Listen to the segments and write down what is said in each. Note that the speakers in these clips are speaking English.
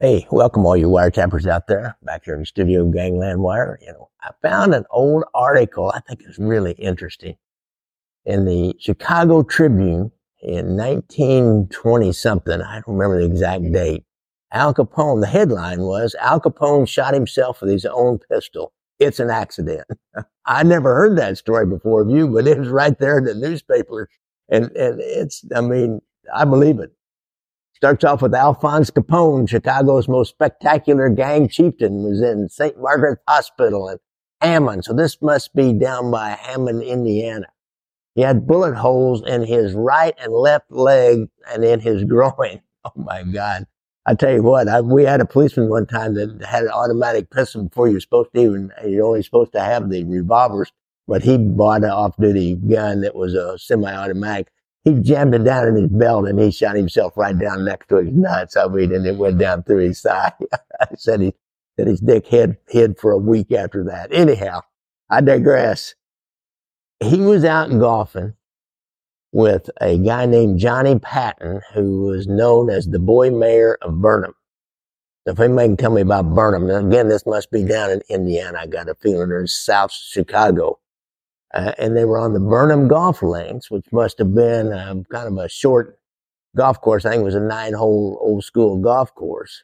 Hey, welcome all you wiretappers out there. Back here in the studio, Gangland Wire. You know, I found an old article I think is really interesting in the Chicago Tribune in 1920 something. I don't remember the exact date. Al Capone, the headline was Al Capone shot himself with his own pistol. It's an accident. I never heard that story before of you, but it was right there in the newspaper. And, and it's, I mean, I believe it. Starts off with Alphonse Capone, Chicago's most spectacular gang chieftain, was in St. Margaret's Hospital in Hammond. So this must be down by Hammond, Indiana. He had bullet holes in his right and left leg and in his groin. Oh my God. I tell you what, I, we had a policeman one time that had an automatic pistol before you're supposed to even, you're only supposed to have the revolvers, but he bought an off duty gun that was a semi automatic he jammed it down in his belt and he shot himself right down next to his nuts. I mean, and it went down through his thigh. I said he, that his dick hid, hid for a week after that. Anyhow, I digress. He was out golfing with a guy named Johnny Patton, who was known as the boy mayor of Burnham. If anybody can tell me about Burnham, again, this must be down in Indiana. I got a feeling there's South Chicago uh, and they were on the Burnham Golf Links, which must have been um, kind of a short golf course. I think it was a nine-hole old school golf course.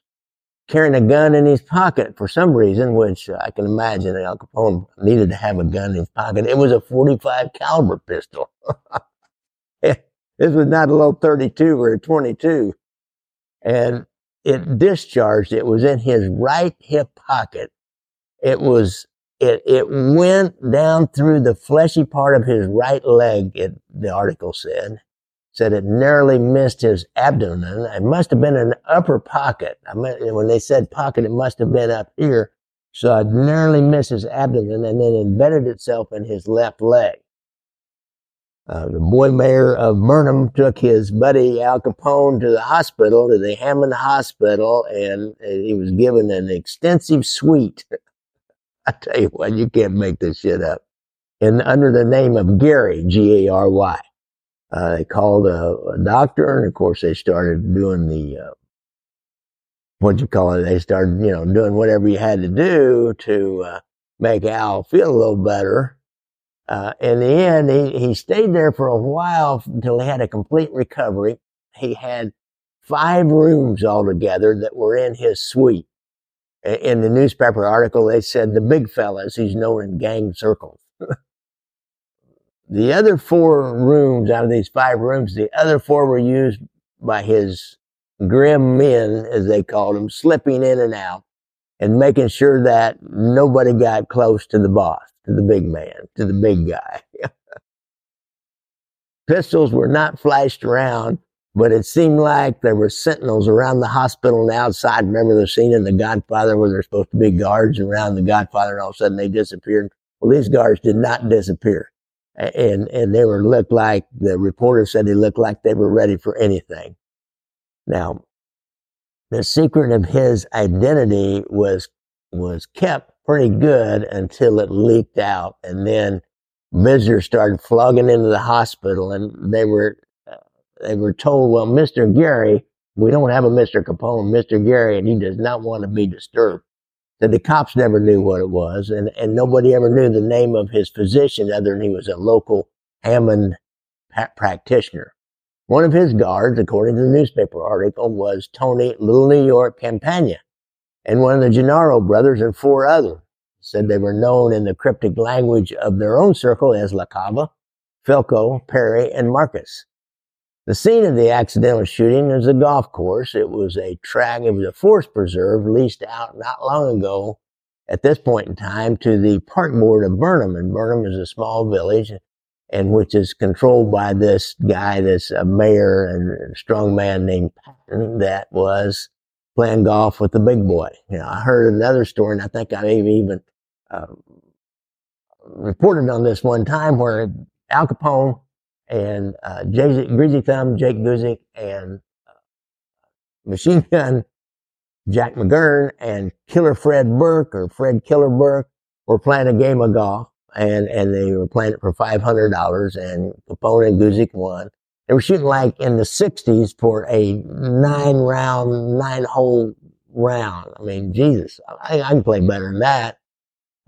Carrying a gun in his pocket for some reason, which I can imagine Al Capone needed to have a gun in his pocket. It was a 45 caliber pistol. this was not a little 32 or a 22. And it discharged. It was in his right hip pocket. It was it, it went down through the fleshy part of his right leg, it, the article said. Said it narrowly missed his abdomen. It must have been an upper pocket. I mean, when they said pocket, it must have been up here. So it narrowly missed his abdomen and then embedded itself in his left leg. Uh, the boy mayor of Burnham took his buddy Al Capone to the hospital, to the Hammond Hospital, and he was given an extensive suite I tell you what, you can't make this shit up. And under the name of Gary, G-A-R-Y, uh, they called a, a, doctor, and of course they started doing the uh, what you call it. They started, you know, doing whatever you had to do to uh, make Al feel a little better. Uh, in the end, he, he stayed there for a while until he had a complete recovery. He had five rooms altogether that were in his suite in the newspaper article, they said the big fellas, he's known in gang circles. the other four rooms out of these five rooms, the other four were used by his grim men, as they called them, slipping in and out and making sure that nobody got close to the boss, to the big man, to the big guy. Pistols were not flashed around but it seemed like there were sentinels around the hospital and outside. Remember the scene in The Godfather where there's supposed to be guards around the Godfather and all of a sudden they disappeared? Well, these guards did not disappear. And, and they were looked like, the reporter said they looked like they were ready for anything. Now, the secret of his identity was, was kept pretty good until it leaked out. And then visitors started flogging into the hospital and they were they were told, well, Mr. Gary, we don't have a Mr. Capone, Mr. Gary, and he does not want to be disturbed. That the cops never knew what it was, and, and nobody ever knew the name of his physician other than he was a local Hammond practitioner. One of his guards, according to the newspaper article, was Tony Little New York Campagna, and one of the Gennaro brothers and four others. Said they were known in the cryptic language of their own circle as La Cava, Filco, Perry, and Marcus. The scene of the accidental shooting was a golf course. It was a track, it was a forest preserve leased out not long ago at this point in time to the park board of Burnham. And Burnham is a small village and which is controlled by this guy, that's a mayor and strong man named Patton that was playing golf with the big boy. You know, I heard another story and I think I even uh, reported on this one time where Al Capone and uh, Jay, Greasy Thumb, Jake Guzik, and uh, Machine Gun Jack McGurn and Killer Fred Burke or Fred Killer Burke were playing a game of golf and, and they were playing it for $500 and Capone and Guzik won. They were shooting like in the 60s for a nine round, nine hole round. I mean, Jesus, I, I can play better than that.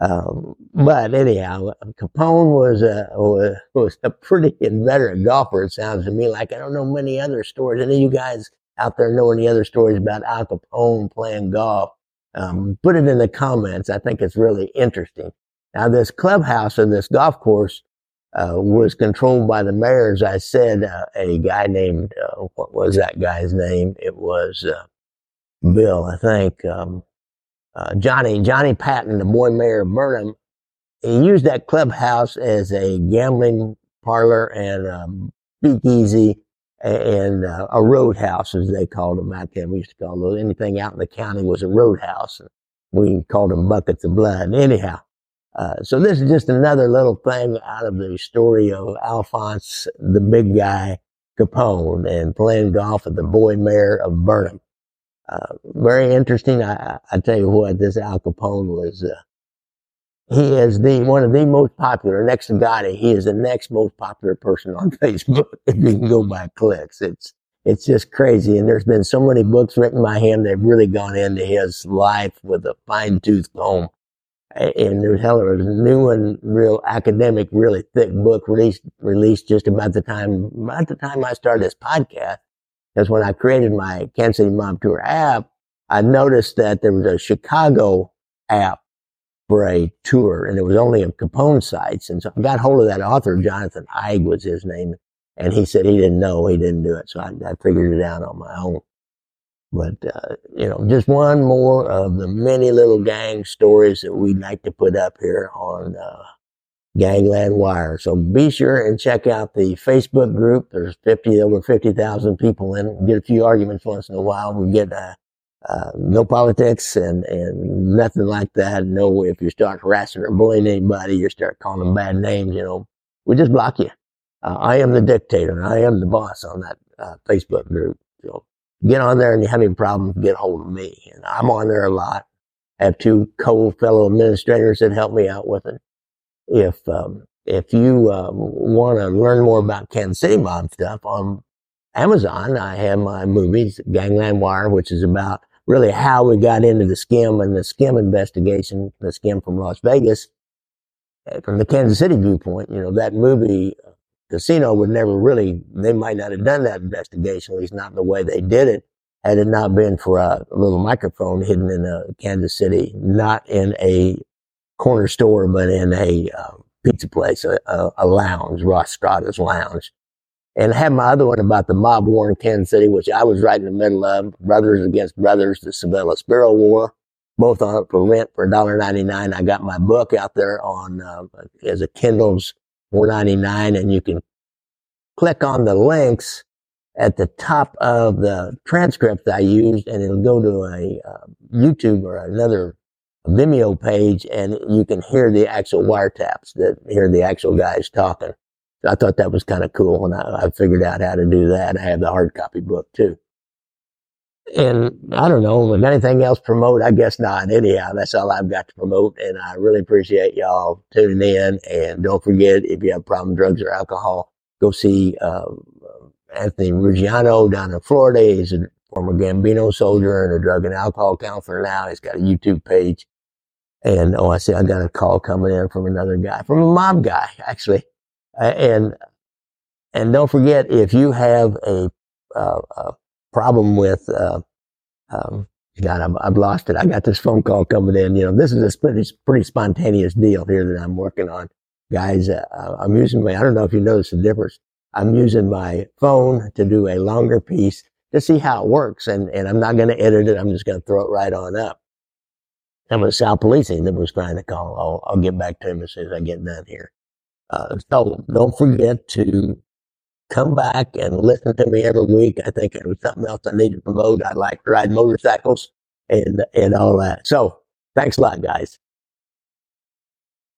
Um, but anyhow, Capone was a was, was a pretty inveterate golfer. It sounds to me like I don't know many other stories. Any of you guys out there know any other stories about Al Capone playing golf? Um, put it in the comments. I think it's really interesting. Now, this clubhouse and this golf course uh, was controlled by the mayor, as I said, uh, a guy named, uh, what was that guy's name? It was uh, Bill, I think. Um, uh, Johnny, Johnny Patton, the boy mayor of Burnham, he used that clubhouse as a gambling parlor and um, speakeasy and uh, a roadhouse, as they called them back then. We used to call those anything out in the county was a roadhouse. And we called them buckets of blood. Anyhow, uh, so this is just another little thing out of the story of Alphonse, the big guy, Capone, and playing golf with the boy mayor of Burnham. Uh, very interesting. I, I, tell you what, this Al Capone was, uh, he is the, one of the most popular, next to Gotti, he is the next most popular person on Facebook. If you can go by clicks, it's, it's just crazy. And there's been so many books written by him that have really gone into his life with a fine tooth comb and there's hell there a new and real academic, really thick book released released just about the time about the time I started this podcast. Because when I created my Kansas City Mob Tour app, I noticed that there was a Chicago app a tour, and it was only of Capone sites. And so I got hold of that author, Jonathan Eig was his name, and he said he didn't know, he didn't do it. So I, I figured it out on my own. But, uh, you know, just one more of the many little gang stories that we'd like to put up here on uh, Gangland Wire. So be sure and check out the Facebook group. There's 50, over 50,000 people in it. Get a few arguments once in a while. We get uh, uh, no politics and, and nothing like that. No, if you start harassing or bullying anybody, you start calling them bad names, you know, we just block you. Uh, I am the dictator. I am the boss on that uh, Facebook group. So get on there and you have any problems, get hold of me. And I'm on there a lot. I have two co-fellow administrators that help me out with it. If, um, if you uh, want to learn more about Kansas City Mob stuff on Amazon, I have my movies, Gangland Wire, which is about really how we got into the skim and the skim investigation, the skim from Las Vegas, uh, from the Kansas City viewpoint. You know, that movie casino would never really, they might not have done that investigation, at least not the way they did it, had it not been for a little microphone hidden in a Kansas City, not in a corner store, but in a uh, pizza place, a, a, a lounge, Ross Strada's lounge. And I had my other one about the mob war in Kansas City, which I was right in the middle of, Brothers Against Brothers, the Civella Spero War, both on for rent for $1.99. I got my book out there on, uh, as a Kindle's 499 and you can click on the links at the top of the transcript I used and it'll go to a uh, YouTube or another Vimeo page and you can hear the actual wiretaps that hear the actual guys talking. I thought that was kind of cool and I, I figured out how to do that. I have the hard copy book too and I don't know, if anything else promote, I guess not. Anyhow, that's all I've got to promote. And I really appreciate y'all tuning in. And don't forget, if you have problem drugs or alcohol, go see uh, Anthony Ruggiano down in Florida. He's a former Gambino soldier and a drug and alcohol counselor now. He's got a YouTube page. And oh, I see, I got a call coming in from another guy, from a mob guy, actually. And and don't forget, if you have a, uh, a problem with, uh, um, God, I've, I've, lost it. I got this phone call coming in. You know, this is a pretty, pretty spontaneous deal here that I'm working on. Guys, uh, I'm using my, I don't know if you notice the difference. I'm using my phone to do a longer piece to see how it works. And, and I'm not going to edit it. I'm just going to throw it right on up. That was Sal Polisi that was trying to call. I'll, I'll get back to him as soon as I get done here. Uh, so don't forget to come back and listen to me every week. I think it was something else I need to promote. I like to ride motorcycles and, and all that. So thanks a lot, guys.